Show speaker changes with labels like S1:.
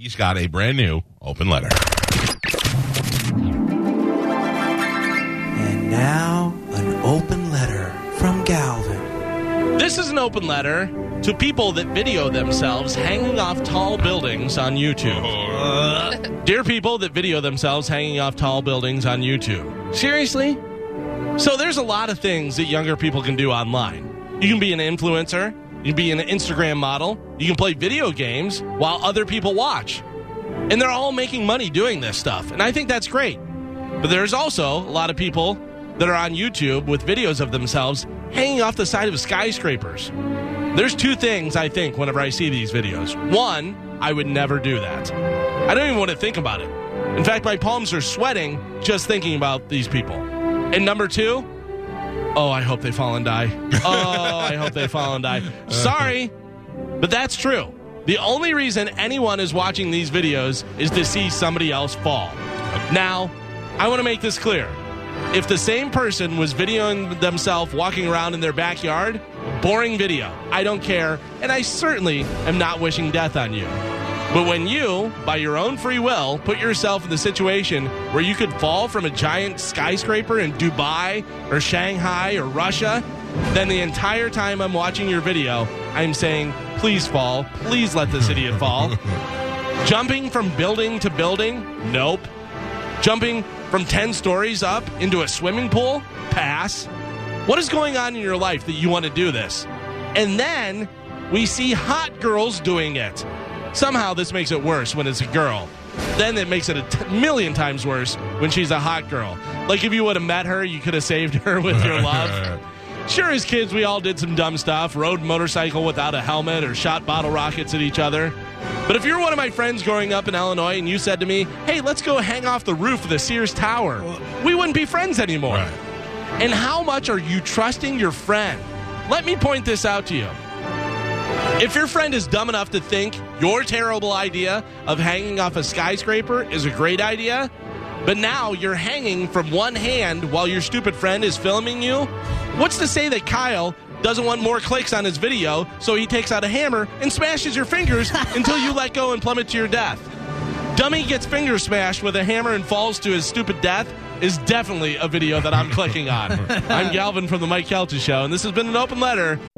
S1: He's got a brand new open letter.
S2: And now, an open letter from Galvin.
S3: This is an open letter to people that video themselves hanging off tall buildings on YouTube. Dear people that video themselves hanging off tall buildings on YouTube. Seriously? So there's a lot of things that younger people can do online. You can be an influencer, you can be an Instagram model, you can play video games while other people watch. And they're all making money doing this stuff. And I think that's great. But there's also a lot of people that are on YouTube with videos of themselves hanging off the side of skyscrapers. There's two things I think whenever I see these videos. One, I would never do that. I don't even want to think about it. In fact, my palms are sweating just thinking about these people. And number two, oh, I hope they fall and die. Oh, I hope they fall and die. Sorry, but that's true. The only reason anyone is watching these videos is to see somebody else fall. Now, I want to make this clear. If the same person was videoing themselves walking around in their backyard, boring video. I don't care, and I certainly am not wishing death on you. But when you, by your own free will, put yourself in the situation where you could fall from a giant skyscraper in Dubai or Shanghai or Russia, then the entire time I'm watching your video, I'm saying, please fall. Please let this idiot fall. Jumping from building to building? Nope. Jumping from 10 stories up into a swimming pool? Pass. What is going on in your life that you want to do this? And then we see hot girls doing it. Somehow this makes it worse when it's a girl. Then it makes it a t- million times worse when she's a hot girl. Like if you would have met her, you could have saved her with your love. Sure, as kids, we all did some dumb stuff, rode motorcycle without a helmet, or shot bottle rockets at each other. But if you're one of my friends growing up in Illinois and you said to me, hey, let's go hang off the roof of the Sears Tower, we wouldn't be friends anymore. And how much are you trusting your friend? Let me point this out to you. If your friend is dumb enough to think your terrible idea of hanging off a skyscraper is a great idea, but now you're hanging from one hand while your stupid friend is filming you, what's to say that Kyle doesn't want more clicks on his video, so he takes out a hammer and smashes your fingers until you let go and plummet to your death? Dummy gets finger smashed with a hammer and falls to his stupid death is definitely a video that I'm clicking on. I'm Galvin from the Mike Calta Show, and this has been an open letter.